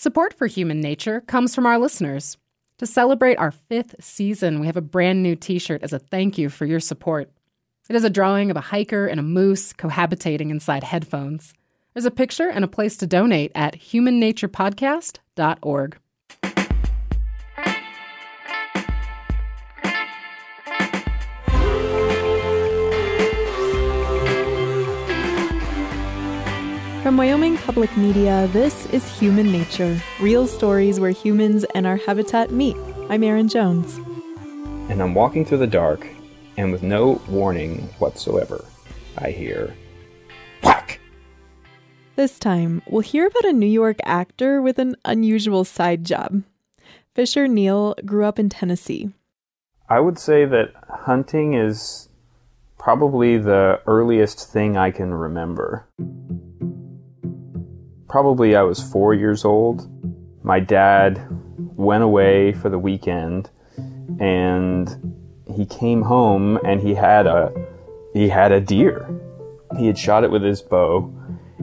Support for Human Nature comes from our listeners. To celebrate our fifth season, we have a brand new t shirt as a thank you for your support. It is a drawing of a hiker and a moose cohabitating inside headphones. There's a picture and a place to donate at humannaturepodcast.org. Public Media, this is Human Nature real stories where humans and our habitat meet. I'm Erin Jones. And I'm walking through the dark, and with no warning whatsoever, I hear whack. This time, we'll hear about a New York actor with an unusual side job. Fisher Neal grew up in Tennessee. I would say that hunting is probably the earliest thing I can remember probably I was four years old. My dad went away for the weekend and he came home and he had a he had a deer. He had shot it with his bow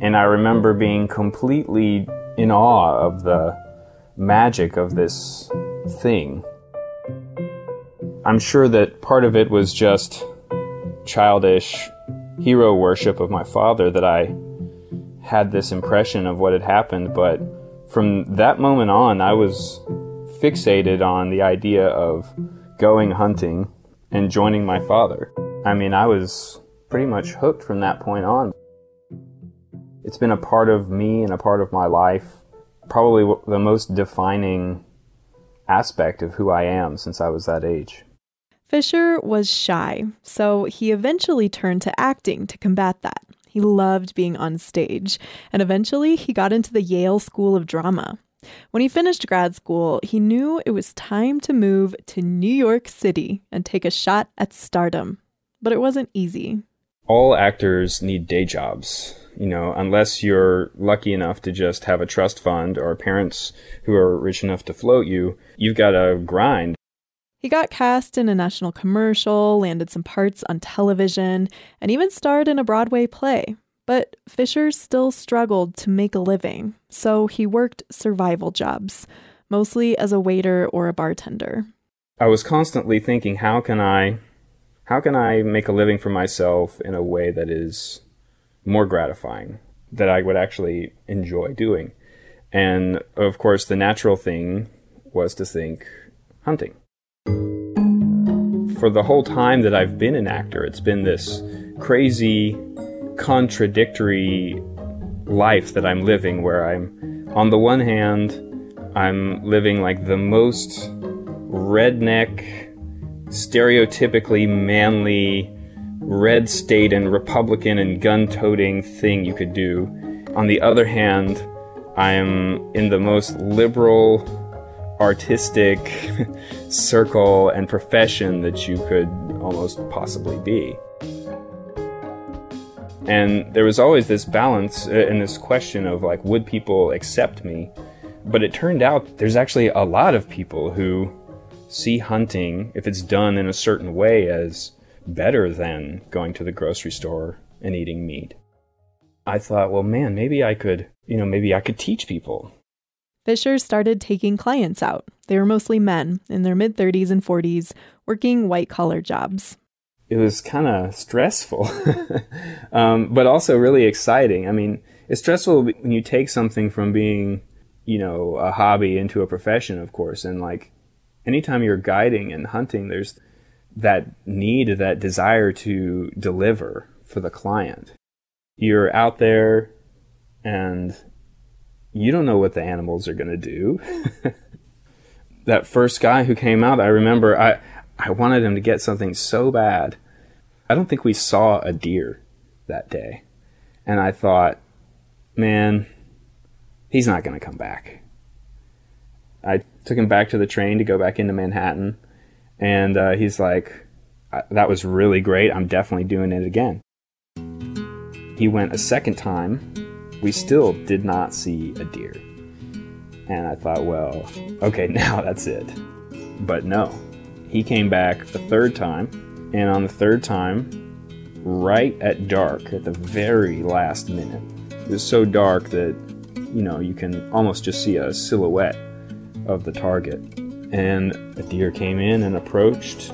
and I remember being completely in awe of the magic of this thing. I'm sure that part of it was just childish hero worship of my father that I had this impression of what had happened, but from that moment on, I was fixated on the idea of going hunting and joining my father. I mean, I was pretty much hooked from that point on. It's been a part of me and a part of my life, probably the most defining aspect of who I am since I was that age. Fisher was shy, so he eventually turned to acting to combat that. He loved being on stage, and eventually he got into the Yale School of Drama. When he finished grad school, he knew it was time to move to New York City and take a shot at stardom. But it wasn't easy. All actors need day jobs, you know, unless you're lucky enough to just have a trust fund or parents who are rich enough to float you. You've got to grind. He got cast in a national commercial, landed some parts on television, and even starred in a Broadway play. But Fisher still struggled to make a living, so he worked survival jobs, mostly as a waiter or a bartender. I was constantly thinking, how can I how can I make a living for myself in a way that is more gratifying, that I would actually enjoy doing? And of course, the natural thing was to think hunting for the whole time that I've been an actor, it's been this crazy, contradictory life that I'm living where I'm, on the one hand, I'm living like the most redneck, stereotypically manly, red state and Republican and gun toting thing you could do. On the other hand, I'm in the most liberal, artistic circle and profession that you could almost possibly be. And there was always this balance uh, and this question of like, would people accept me? But it turned out there's actually a lot of people who see hunting, if it's done in a certain way, as better than going to the grocery store and eating meat. I thought, well, man, maybe I could, you know, maybe I could teach people Fisher started taking clients out. They were mostly men in their mid 30s and 40s, working white collar jobs. It was kind of stressful, um, but also really exciting. I mean, it's stressful when you take something from being, you know, a hobby into a profession, of course. And like, anytime you're guiding and hunting, there's that need, that desire to deliver for the client. You're out there and you don't know what the animals are going to do. that first guy who came out, I remember I I wanted him to get something so bad. I don't think we saw a deer that day. And I thought, man, he's not going to come back. I took him back to the train to go back into Manhattan, and uh, he's like, that was really great. I'm definitely doing it again. He went a second time we still did not see a deer. And I thought, well, okay, now that's it. But no, he came back a third time, and on the third time, right at dark, at the very last minute, it was so dark that you know, you can almost just see a silhouette of the target. And a deer came in and approached,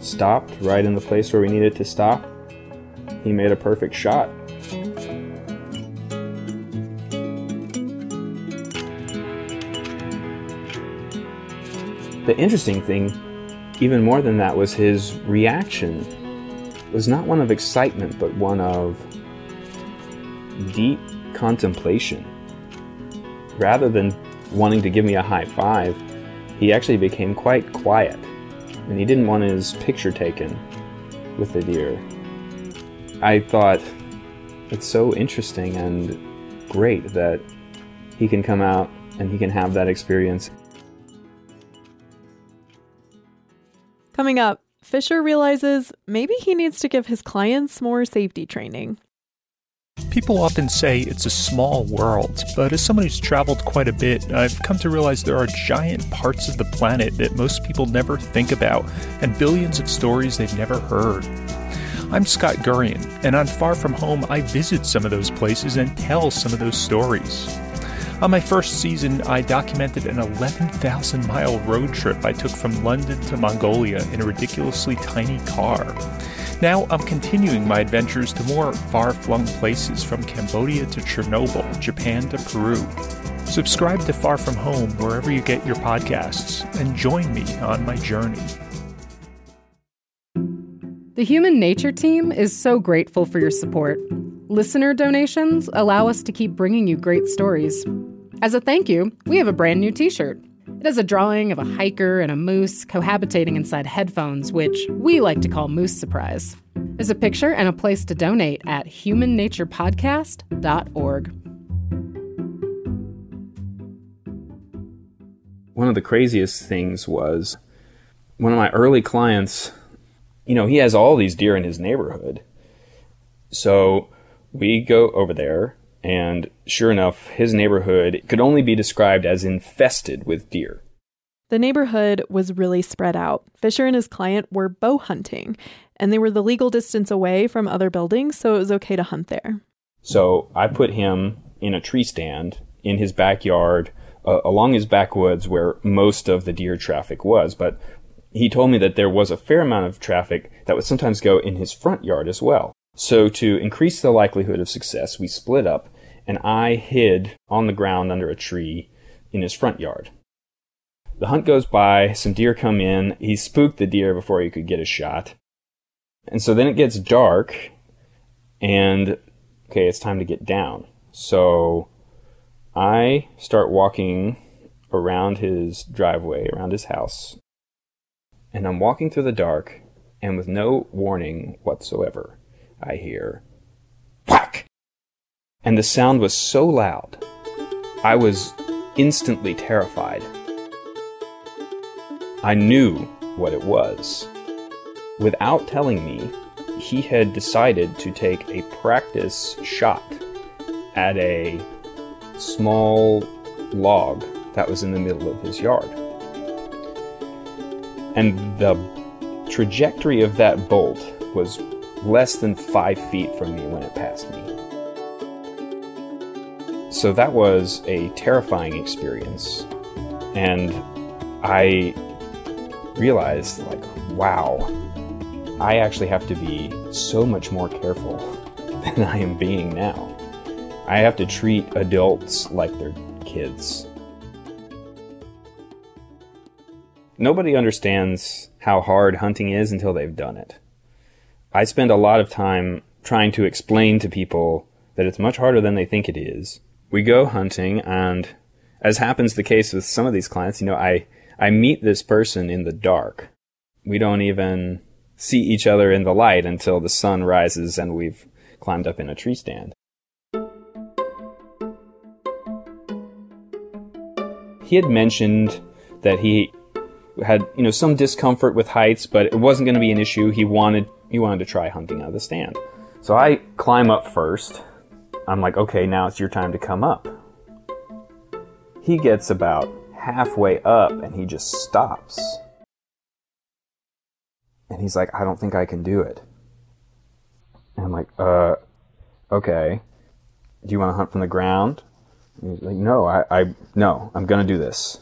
stopped right in the place where we needed to stop. He made a perfect shot. The interesting thing, even more than that, was his reaction. Was not one of excitement, but one of deep contemplation. Rather than wanting to give me a high five, he actually became quite quiet, and he didn't want his picture taken with the deer. I thought it's so interesting and great that he can come out and he can have that experience. Coming up, Fisher realizes maybe he needs to give his clients more safety training. People often say it's a small world, but as someone who's traveled quite a bit, I've come to realize there are giant parts of the planet that most people never think about, and billions of stories they've never heard. I'm Scott Gurian, and on Far From Home, I visit some of those places and tell some of those stories. On my first season, I documented an 11,000 mile road trip I took from London to Mongolia in a ridiculously tiny car. Now I'm continuing my adventures to more far flung places from Cambodia to Chernobyl, Japan to Peru. Subscribe to Far From Home wherever you get your podcasts and join me on my journey. The Human Nature Team is so grateful for your support. Listener donations allow us to keep bringing you great stories. As a thank you, we have a brand new t shirt. It has a drawing of a hiker and a moose cohabitating inside headphones, which we like to call Moose Surprise. There's a picture and a place to donate at humannaturepodcast.org. One of the craziest things was one of my early clients, you know, he has all these deer in his neighborhood. So we go over there, and sure enough, his neighborhood could only be described as infested with deer. The neighborhood was really spread out. Fisher and his client were bow hunting, and they were the legal distance away from other buildings, so it was okay to hunt there. So I put him in a tree stand in his backyard, uh, along his backwoods where most of the deer traffic was. But he told me that there was a fair amount of traffic that would sometimes go in his front yard as well. So to increase the likelihood of success, we split up and I hid on the ground under a tree in his front yard. The hunt goes by, some deer come in, he spooked the deer before he could get a shot. And so then it gets dark, and okay, it's time to get down. So I start walking around his driveway, around his house, and I'm walking through the dark, and with no warning whatsoever, I hear! And the sound was so loud, I was instantly terrified. I knew what it was. Without telling me, he had decided to take a practice shot at a small log that was in the middle of his yard. And the trajectory of that bolt was less than five feet from me when it passed me. So that was a terrifying experience. And I realized, like, wow, I actually have to be so much more careful than I am being now. I have to treat adults like they're kids. Nobody understands how hard hunting is until they've done it. I spend a lot of time trying to explain to people that it's much harder than they think it is. We go hunting, and as happens the case with some of these clients, you know, I, I meet this person in the dark. We don't even see each other in the light until the sun rises and we've climbed up in a tree stand. He had mentioned that he had, you know, some discomfort with heights, but it wasn't going to be an issue. He wanted he wanted to try hunting out of the stand. So I climb up first. I'm like, "Okay, now it's your time to come up." He gets about halfway up and he just stops. And he's like, I don't think I can do it. And I'm like, uh, okay. Do you want to hunt from the ground He's like, no, I, I no, I'm gonna do this.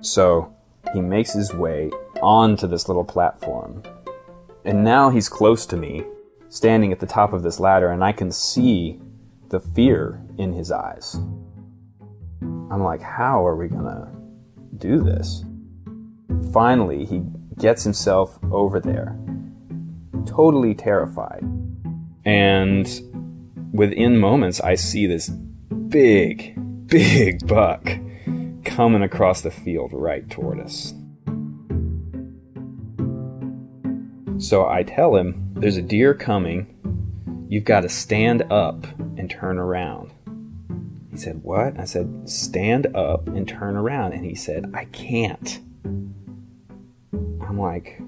So he makes his way onto this little platform. And now he's close to me, standing at the top of this ladder, and I can see the fear in his eyes. I'm like, how are we gonna do this? Finally, he gets himself over there, totally terrified. And within moments, I see this big, big buck coming across the field right toward us. So I tell him, There's a deer coming. You've got to stand up and turn around. He said, What? I said, Stand up and turn around. And he said, I can't. I'm like,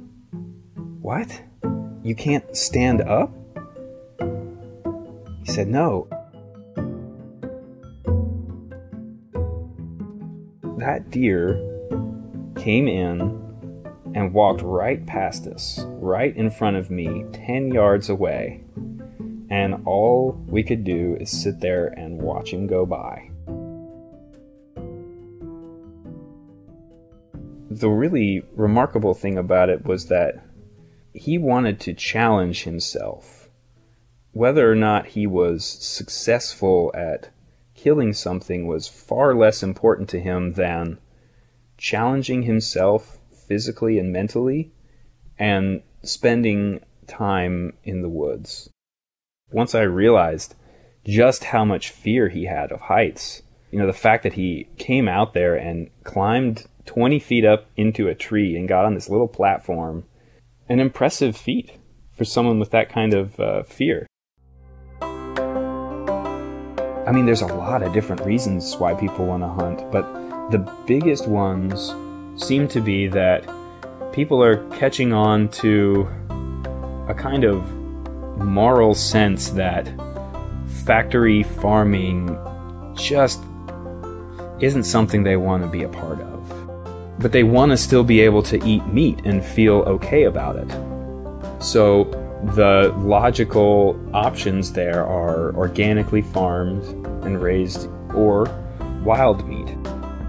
What? You can't stand up? He said, No. That deer came in and walked right past us, right in front of me, 10 yards away. And all we could do is sit there and watch him go by. The really remarkable thing about it was that he wanted to challenge himself. Whether or not he was successful at killing something was far less important to him than challenging himself physically and mentally and spending time in the woods. Once I realized just how much fear he had of heights, you know, the fact that he came out there and climbed 20 feet up into a tree and got on this little platform, an impressive feat for someone with that kind of uh, fear. I mean, there's a lot of different reasons why people want to hunt, but the biggest ones seem to be that people are catching on to a kind of moral sense that factory farming just isn't something they want to be a part of. But they want to still be able to eat meat and feel okay about it. So the logical options there are organically farmed and raised or wild meat.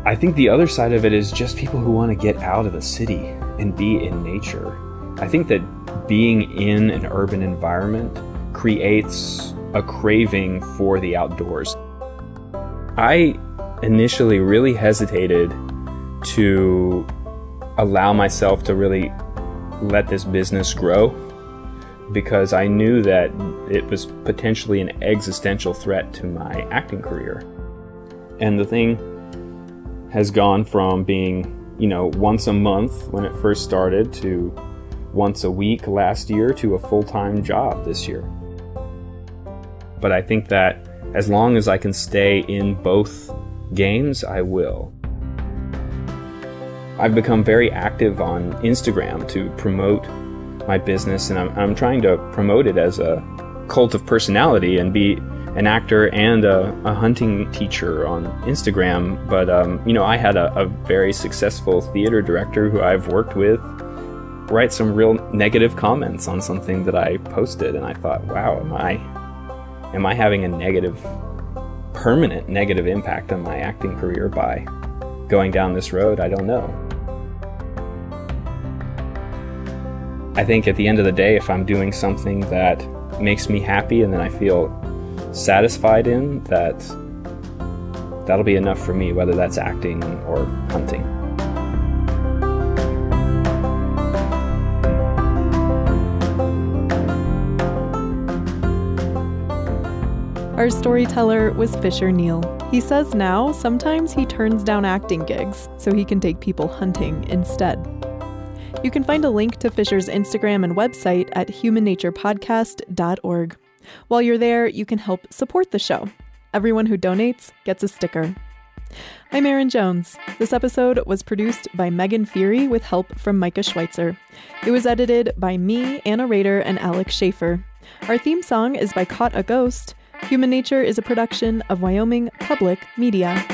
I think the other side of it is just people who want to get out of the city and be in nature. I think that being in an urban environment creates a craving for the outdoors. I initially really hesitated to allow myself to really let this business grow because I knew that it was potentially an existential threat to my acting career. And the thing has gone from being, you know, once a month when it first started to once a week last year to a full time job this year. But I think that as long as I can stay in both games, I will. I've become very active on Instagram to promote my business, and I'm, I'm trying to promote it as a cult of personality and be an actor and a, a hunting teacher on Instagram. But, um, you know, I had a, a very successful theater director who I've worked with write some real negative comments on something that I posted, and I thought, wow, am I am I having a negative, permanent negative impact on my acting career by going down this road? I don't know. I think at the end of the day, if I'm doing something that makes me happy and then I feel satisfied in, that that'll be enough for me, whether that's acting or hunting. Our storyteller was Fisher Neal. He says now sometimes he turns down acting gigs so he can take people hunting instead. You can find a link to Fisher's Instagram and website at humannaturepodcast.org. While you're there, you can help support the show. Everyone who donates gets a sticker. I'm Erin Jones. This episode was produced by Megan Fury with help from Micah Schweitzer. It was edited by me, Anna Rader, and Alex Schaefer. Our theme song is by Caught a Ghost. Human Nature is a production of Wyoming Public Media.